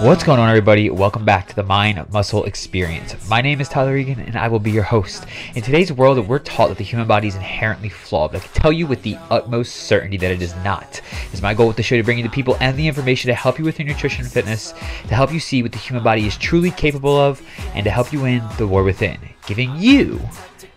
What's going on, everybody? Welcome back to the Mind Muscle Experience. My name is Tyler Regan, and I will be your host. In today's world, we're taught that the human body is inherently flawed, but I can tell you with the utmost certainty that it is not. It's my goal with the show to bring you the people and the information to help you with your nutrition and fitness, to help you see what the human body is truly capable of, and to help you win the war within, giving you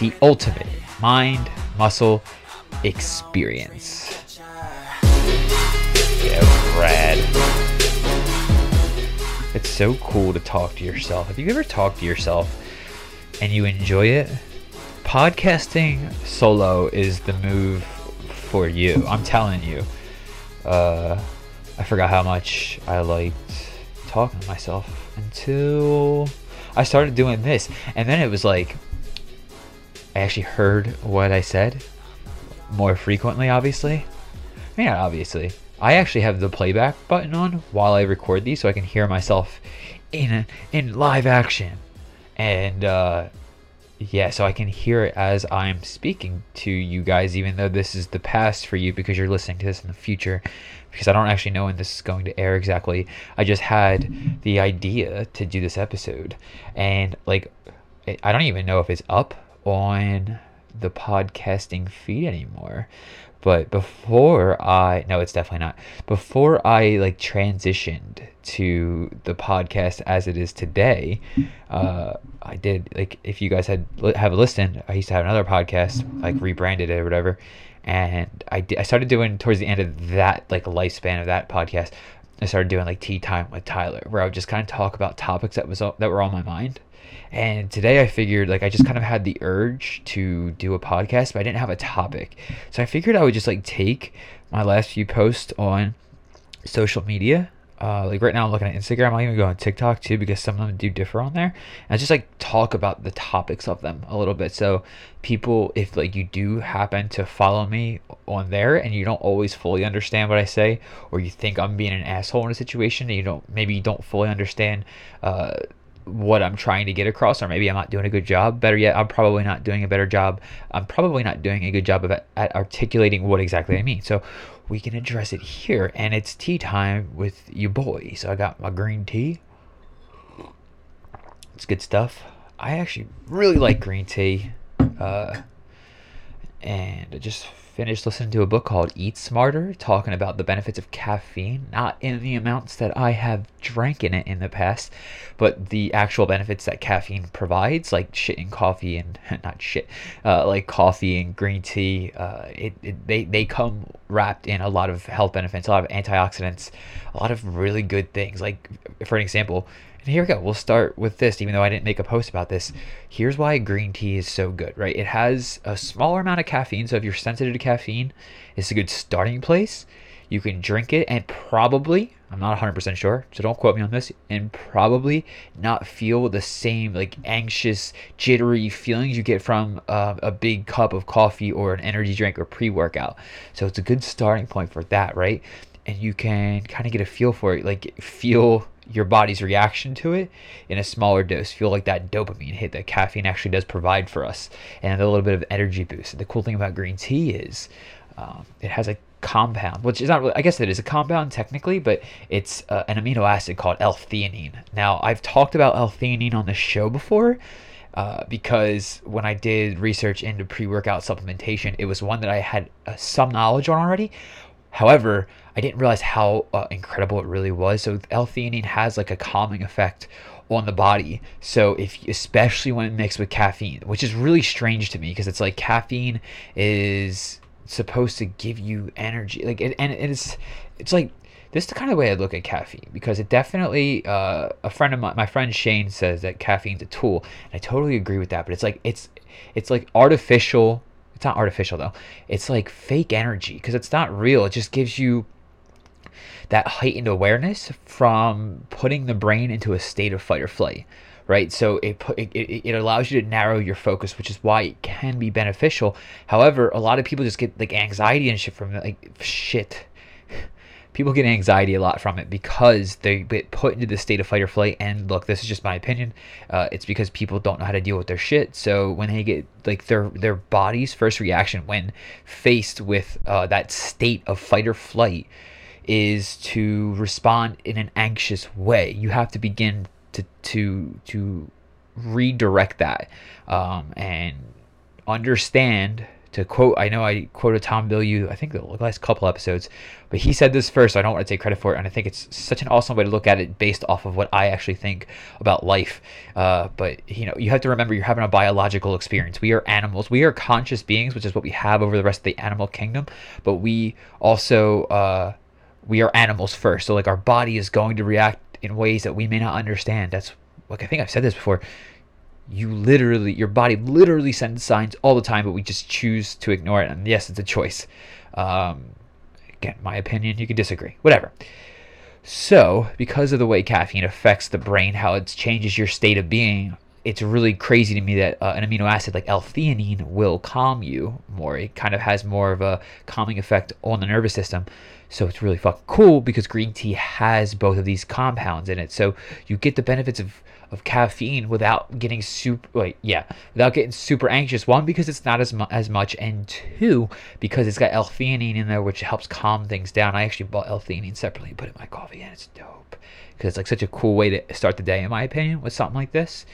the ultimate mind muscle experience. Yeah. It's so cool to talk to yourself. Have you ever talked to yourself and you enjoy it? Podcasting solo is the move for you. I'm telling you. Uh, I forgot how much I liked talking to myself until I started doing this. And then it was like, I actually heard what I said more frequently, obviously. I mean, not obviously. I actually have the playback button on while I record these so I can hear myself in in live action. And uh, yeah, so I can hear it as I'm speaking to you guys, even though this is the past for you because you're listening to this in the future. Because I don't actually know when this is going to air exactly. I just had the idea to do this episode, and like, I don't even know if it's up on the podcasting feed anymore. But before i no it's definitely not. Before i like transitioned to the podcast as it is today uh i did like if you guys had have listened i used to have another podcast like rebranded it or whatever. And i did, i started doing towards the end of that like lifespan of that podcast i started doing like tea time with tyler where i would just kind of talk about topics that was that were on my mind and today I figured like I just kind of had the urge to do a podcast, but I didn't have a topic. So I figured I would just like take my last few posts on social media. Uh, like right now I'm looking at Instagram. I'll even go on TikTok too because some of them do differ on there. And just like talk about the topics of them a little bit. So people, if like you do happen to follow me on there and you don't always fully understand what I say, or you think I'm being an asshole in a situation and you don't maybe you don't fully understand uh, what I'm trying to get across, or maybe I'm not doing a good job. Better yet, I'm probably not doing a better job. I'm probably not doing a good job of at articulating what exactly I mean. So we can address it here, and it's tea time with you boy. So I got my green tea. It's good stuff. I actually really like green tea, uh, and I just finished listening to a book called Eat Smarter, talking about the benefits of caffeine, not in the amounts that I have drank in it in the past, but the actual benefits that caffeine provides, like shit in coffee and not shit, uh, like coffee and green tea. Uh, it, it, they, they come wrapped in a lot of health benefits, a lot of antioxidants, a lot of really good things. Like, for an example, and here we go. We'll start with this, even though I didn't make a post about this. Here's why green tea is so good, right? It has a smaller amount of caffeine. So if you're sensitive to caffeine, it's a good starting place. You can drink it and probably, I'm not 100% sure, so don't quote me on this, and probably not feel the same like anxious, jittery feelings you get from uh, a big cup of coffee or an energy drink or pre workout. So it's a good starting point for that, right? And you can kind of get a feel for it, like feel your body's reaction to it in a smaller dose. Feel like that dopamine hit that caffeine actually does provide for us, and a little bit of energy boost. the cool thing about green tea is um, it has a compound, which is not really, I guess it is a compound technically, but it's uh, an amino acid called L-theanine. Now, I've talked about L-theanine on the show before. Uh, because when I did research into pre workout supplementation, it was one that I had uh, some knowledge on already. However, I didn't realize how uh, incredible it really was. So L-theanine has like a calming effect on the body. So if especially when mixed with caffeine, which is really strange to me because it's like caffeine is supposed to give you energy. Like it, and it's it's like this is the kind of way I look at caffeine because it definitely uh, a friend of my my friend Shane says that caffeine's a tool, and I totally agree with that. But it's like it's it's like artificial it's not artificial though. It's like fake energy because it's not real. It just gives you that heightened awareness from putting the brain into a state of fight or flight right so it, it it allows you to narrow your focus which is why it can be beneficial however a lot of people just get like anxiety and shit from like shit people get anxiety a lot from it because they get put into the state of fight or flight. And look, this is just my opinion. Uh, it's because people don't know how to deal with their shit. So when they get like their their body's first reaction when faced with uh, that state of fight or flight is to respond in an anxious way. You have to begin to to to redirect that um, and understand to quote i know i quoted tom bilyeu i think the last couple episodes but he said this first so i don't want to take credit for it and i think it's such an awesome way to look at it based off of what i actually think about life. Uh, but you know you have to remember you're having a biological experience. We are animals. We are conscious beings which is what we have over the rest of the animal kingdom but we also uh, we are animals first. So like our body is going to react in ways that we may not understand. That's like i think i've said this before you literally your body literally sends signs all the time but we just choose to ignore it and yes it's a choice um, again my opinion you can disagree whatever so because of the way caffeine affects the brain how it changes your state of being it's really crazy to me that uh, an amino acid like L-theanine will calm you more. It kind of has more of a calming effect on the nervous system. So it's really fucking cool because green tea has both of these compounds in it. So you get the benefits of of caffeine without getting super wait yeah without getting super anxious. One because it's not as mu- as much and two because it's got L-theanine in there which helps calm things down. I actually bought L-theanine separately and put it in my coffee and it's dope because it's like such a cool way to start the day in my opinion with something like this.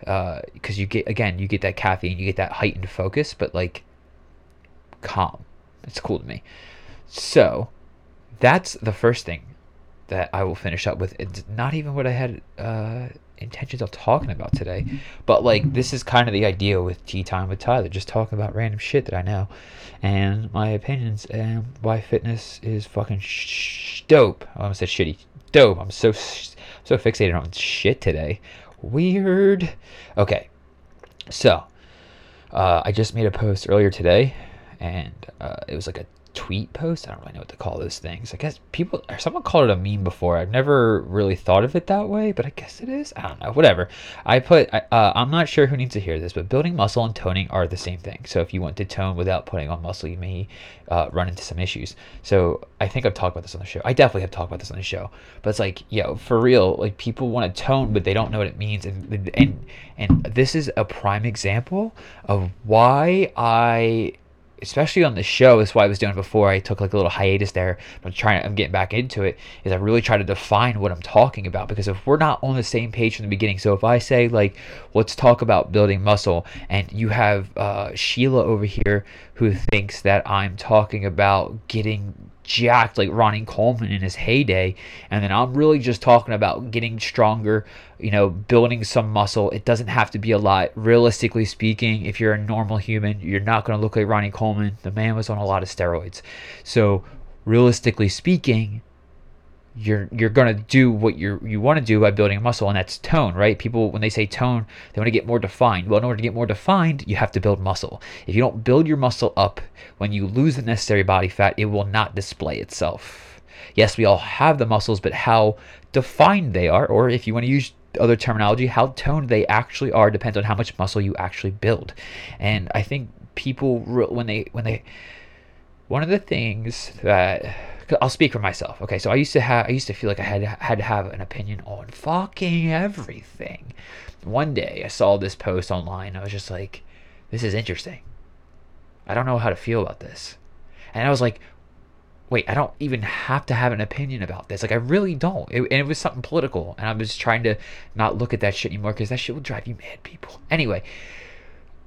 Because uh, you get again you get that caffeine you get that heightened focus but like calm. It's cool to me. So that's the first thing that I will finish up with. It's not even what I had uh, intentions of talking about today, but like this is kind of the idea with tea time with Tyler, just talking about random shit that I know, and my opinions and why fitness is fucking sh- dope. I almost said shitty, dope. I'm so so fixated on shit today. Weird. Okay, so uh, I just made a post earlier today, and uh, it was like a tweet post. I don't really know what to call those things. I guess people or someone called it a meme before. I've never really thought of it that way, but I guess it is. I don't know. Whatever. I put. Uh, I'm not sure who needs to hear this, but building muscle and toning are the same thing. So if you want to tone without putting on muscle, you may uh, run into some issues. So I think I've talked about this on the show. I definitely have talked about this on the show. But it's like, yo, for real. Like people want to tone, but they don't know what it means, and and and this is a prime example of why I especially on the show, that's why I was doing before. I took like a little hiatus there. I'm trying. I'm getting back into it. Is I really try to define what I'm talking about because if we're not on the same page from the beginning, so if I say like, let's talk about building muscle, and you have uh, Sheila over here who thinks that I'm talking about getting jacked like Ronnie Coleman in his heyday. And then I'm really just talking about getting stronger, you know, building some muscle. It doesn't have to be a lot. Realistically speaking, if you're a normal human, you're not going to look like Ronnie Coleman. The man was on a lot of steroids. So, realistically speaking, you're you're gonna do what you you want to do by building muscle, and that's tone, right? People when they say tone, they want to get more defined. Well, in order to get more defined, you have to build muscle. If you don't build your muscle up, when you lose the necessary body fat, it will not display itself. Yes, we all have the muscles, but how defined they are, or if you want to use other terminology, how toned they actually are depends on how much muscle you actually build. And I think people when they when they one of the things that I'll speak for myself. Okay, so I used to have I used to feel like I had had to have an opinion on fucking everything. One day I saw this post online. I was just like, this is interesting. I don't know how to feel about this. And I was like, wait, I don't even have to have an opinion about this. Like, I really don't. It, and it was something political. And I was trying to not look at that shit anymore because that shit will drive you mad, people. Anyway,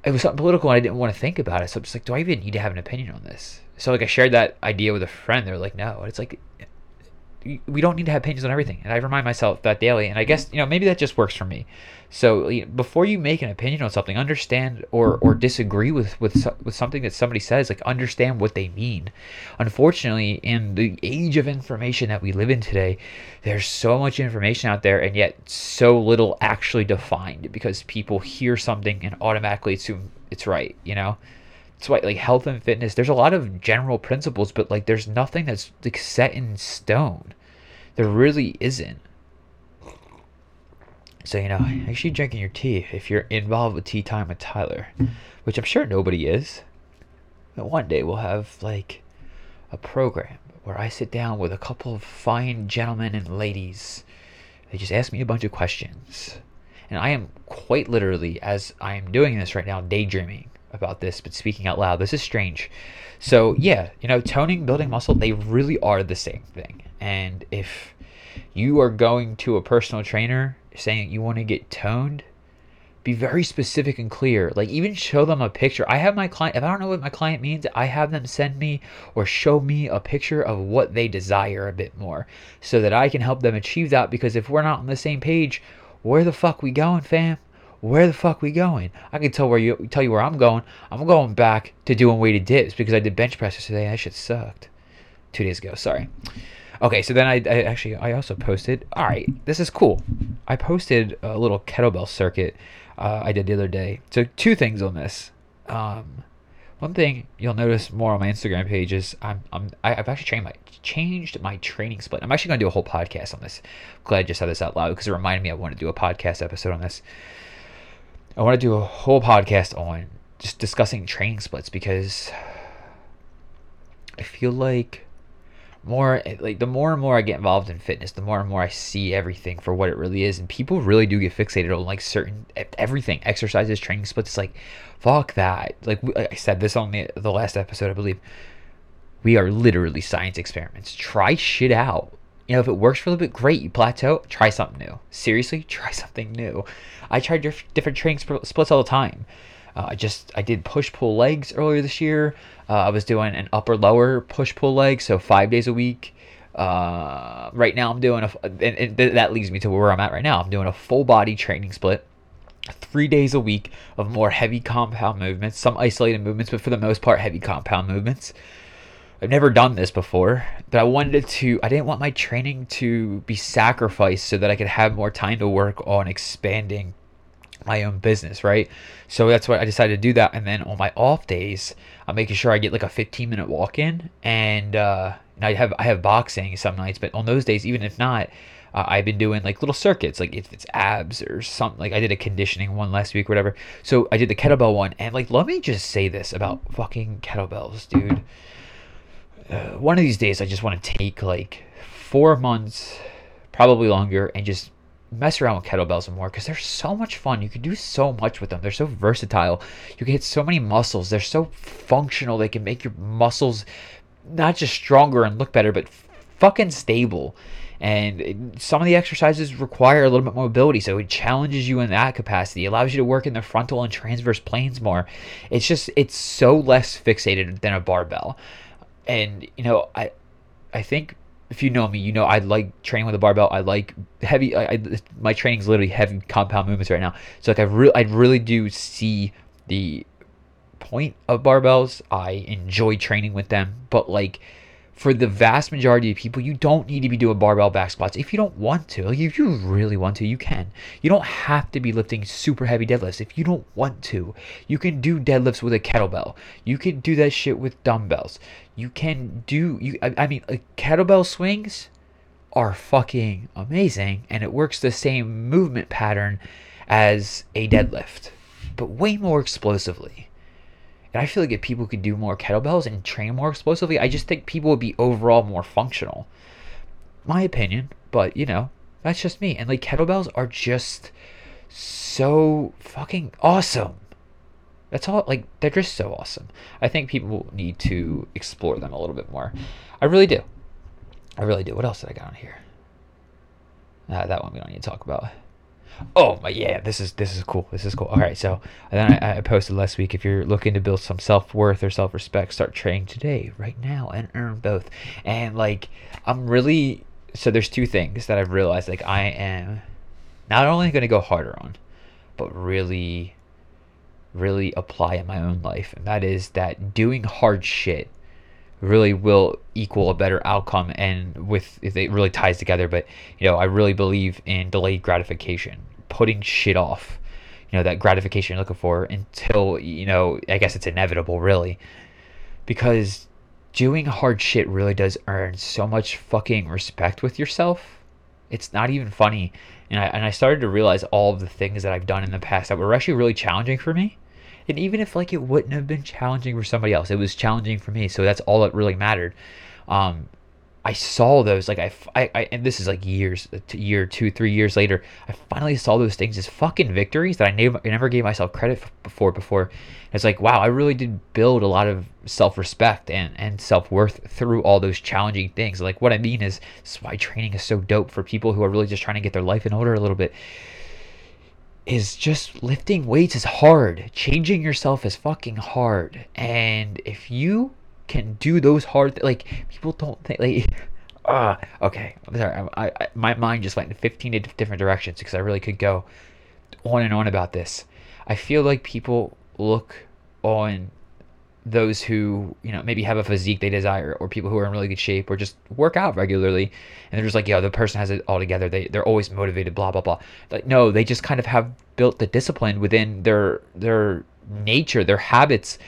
it was something political and I didn't want to think about it. So I'm just like, do I even need to have an opinion on this? So like I shared that idea with a friend. They're like, no. And it's like we don't need to have opinions on everything. And I remind myself that daily. And I guess you know maybe that just works for me. So you know, before you make an opinion on something, understand or or disagree with with with something that somebody says. Like understand what they mean. Unfortunately, in the age of information that we live in today, there's so much information out there, and yet so little actually defined because people hear something and automatically assume it's right. You know that's why like health and fitness there's a lot of general principles but like there's nothing that's like set in stone. There really isn't. So you know you're drinking your tea if you're involved with tea time with tyler which i'm sure nobody is. But one day we'll have like a program where i sit down with a couple of fine gentlemen and ladies. They just ask me a bunch of questions. And i am quite literally as i am doing this right now daydreaming about this, but speaking out loud, this is strange. So, yeah, you know, toning, building muscle, they really are the same thing. And if you are going to a personal trainer saying you want to get toned, be very specific and clear. Like even show them a picture. I have my client if I don't know what my client means, I have them send me or show me a picture of what they desire a bit more so that I can help them achieve that because if we're not on the same page, where the fuck we going, fam? Where the fuck we going? I can tell where you tell you where I'm going. I'm going back to doing weighted dips because I did bench press today. That shit sucked. Two days ago. Sorry. Okay, so then I, I actually I also posted. All right, this is cool. I posted a little kettlebell circuit uh, I did the other day. So two things on this. Um, one thing you'll notice more on my Instagram page is I'm, I'm I've actually changed my changed my training split. I'm actually going to do a whole podcast on this. Glad I just said this out loud because it reminded me I want to do a podcast episode on this. I want to do a whole podcast on just discussing training splits because I feel like more like the more and more I get involved in fitness, the more and more I see everything for what it really is, and people really do get fixated on like certain everything, exercises, training splits. It's like, fuck that. Like I said this on the the last episode, I believe. We are literally science experiments. Try shit out. Know, if it works for a little bit, great. You plateau, try something new. Seriously, try something new. I try different training splits all the time. Uh, I just I did push pull legs earlier this year. Uh, I was doing an upper lower push pull leg, so five days a week. Uh, right now I'm doing a, and, and that leads me to where I'm at right now. I'm doing a full body training split, three days a week of more heavy compound movements, some isolated movements, but for the most part heavy compound movements. I've never done this before, but I wanted to, I didn't want my training to be sacrificed so that I could have more time to work on expanding my own business, right? So that's why I decided to do that. And then on my off days, I'm making sure I get like a 15 minute walk in, and, uh, and I have I have boxing some nights, but on those days, even if not, uh, I've been doing like little circuits, like if it's abs or something. Like I did a conditioning one last week, whatever. So I did the kettlebell one, and like let me just say this about fucking kettlebells, dude. Uh, one of these days, I just want to take like four months, probably longer, and just mess around with kettlebells more because they're so much fun. You can do so much with them. They're so versatile. You can hit so many muscles. They're so functional. They can make your muscles not just stronger and look better, but fucking stable. And some of the exercises require a little bit more mobility, so it challenges you in that capacity. It allows you to work in the frontal and transverse planes more. It's just it's so less fixated than a barbell. And you know, I I think if you know me, you know I like training with a barbell. I like heavy. I, I my is literally heavy compound movements right now. So like I really, I really do see the point of barbells. I enjoy training with them, but like for the vast majority of people, you don't need to be doing barbell back squats if you don't want to. Like if you really want to, you can. You don't have to be lifting super heavy deadlifts if you don't want to. You can do deadlifts with a kettlebell. You can do that shit with dumbbells. You can do you. I, I mean, like, kettlebell swings are fucking amazing, and it works the same movement pattern as a deadlift, but way more explosively. And I feel like if people could do more kettlebells and train more explosively, I just think people would be overall more functional. My opinion, but you know, that's just me. And like kettlebells are just so fucking awesome. That's all like they're just so awesome. I think people need to explore them a little bit more. I really do. I really do. What else did I got on here? Uh, that one we don't need to talk about oh my yeah this is this is cool. This is cool. All right so then I, I posted last week if you're looking to build some self-worth or self-respect start training today right now and earn both. And like i'm really so there's two things that i've realized like i am not only going to go harder on but really really apply in my own life and that is that doing hard shit really will equal a better outcome and with it really ties together. But you know i really believe in delayed gratification putting shit off you know that gratification you're looking for until you know i guess it's inevitable really. Because doing hard shit really does earn so much fucking respect with yourself. It's not even funny. And I, and I started to realize all of the things that i've done in the past that were actually really challenging for me and even if like it wouldn't have been challenging for somebody else, it was challenging for me. So that's all that really mattered. Um, I saw those like I, I, I and this is like years, year, two, three years later. I finally saw those things as fucking victories that I never, never gave myself credit for before. Before. It's like wow, I really did build a lot of self respect and and self worth through all those challenging things. Like what I mean is why training is so dope for people who are really just trying to get their life in order a little bit. Is just lifting weights is hard. Changing yourself is fucking hard. And if you can do those hard th- like people don't think like ah uh, okay I'm sorry I, I, my mind just went in 15 different directions because I really could go on and on about this I feel like people look on those who you know maybe have a physique they desire or people who are in really good shape or just work out regularly and they're just like yeah the person has it all together they, they're always motivated blah blah blah like no they just kind of have built the discipline within their their nature their habits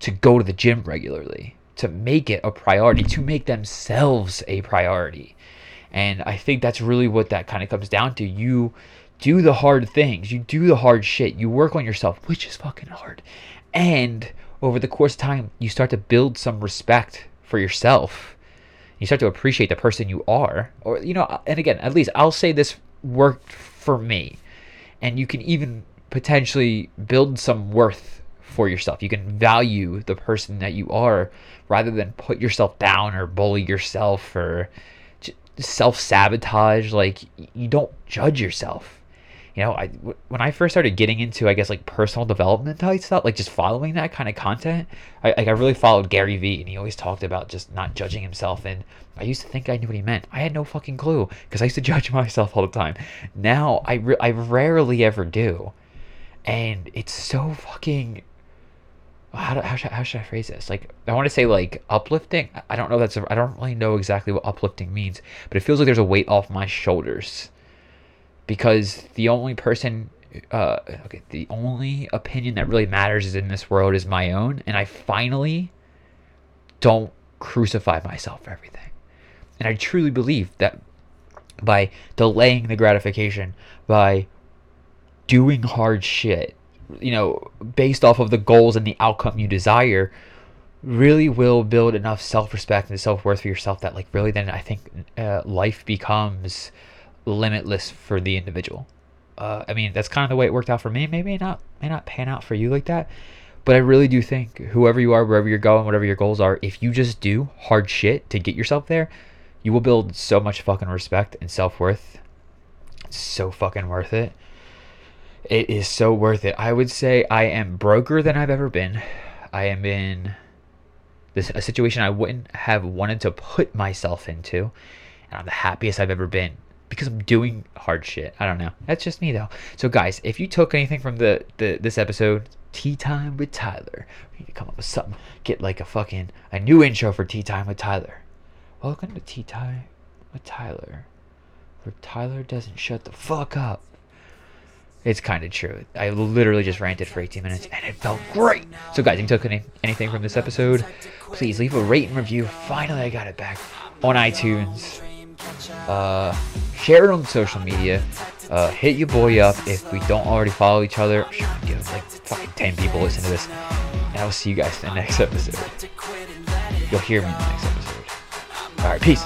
to go to the gym regularly, to make it a priority, to make themselves a priority. And I think that's really what that kind of comes down to. You do the hard things, you do the hard shit, you work on yourself, which is fucking hard. And over the course of time, you start to build some respect for yourself. You start to appreciate the person you are. Or, you know, and again, at least I'll say this worked for me. And you can even potentially build some worth for yourself. You can value the person that you are rather than put yourself down or bully yourself or self sabotage. Like you don't judge yourself. You know, I when I first started getting into, I guess like personal development type stuff, like just following that kind of content, I like I really followed Gary Vee, and he always talked about just not judging himself. And I used to think I knew what he meant. I had no fucking clue because I used to judge myself all the time. Now I re- I rarely ever do, and it's so fucking how, do, how, should, how should I phrase this? Like, I want to say like uplifting. I don't know. That's I don't really know exactly what uplifting means, but it feels like there's a weight off my shoulders because the only person, uh, okay, the only opinion that really matters is in this world is my own, and I finally don't crucify myself for everything, and I truly believe that by delaying the gratification, by doing hard shit you know, based off of the goals and the outcome you desire, really will build enough self respect and self worth for yourself that, like, really then I think uh, life becomes limitless for the individual. Uh, I mean, that's kind of the way it worked out for me. Maybe not, may not pan out for you like that. But I really do think whoever you are, wherever you're going, whatever your goals are, if you just do hard shit to get yourself there, you will build so much fucking respect and self worth. So fucking worth it. It is so worth it. I would say I am broker than I've ever been. I am in this a situation I wouldn't have wanted to put myself into, and I'm the happiest I've ever been because I'm doing hard shit. I don't know. That's just me though. So guys, if you took anything from the, the this episode, Tea Time with Tyler, we need to come up with something. Get like a fucking a new intro for Tea Time with Tyler. Welcome to Tea Time with Tyler, where Tyler doesn't shut the fuck up. It's kind of true. I literally just ranted for 18 minutes and it felt great. So, guys, if you took any, anything from this episode, please leave a rate and review. Finally, I got it back on iTunes. Uh, share it on social media. Uh, hit your boy up if we don't already follow each other. Sure, give like fucking 10 people listen to this. And I will see you guys in the next episode. You'll hear me in the next episode. Alright, peace.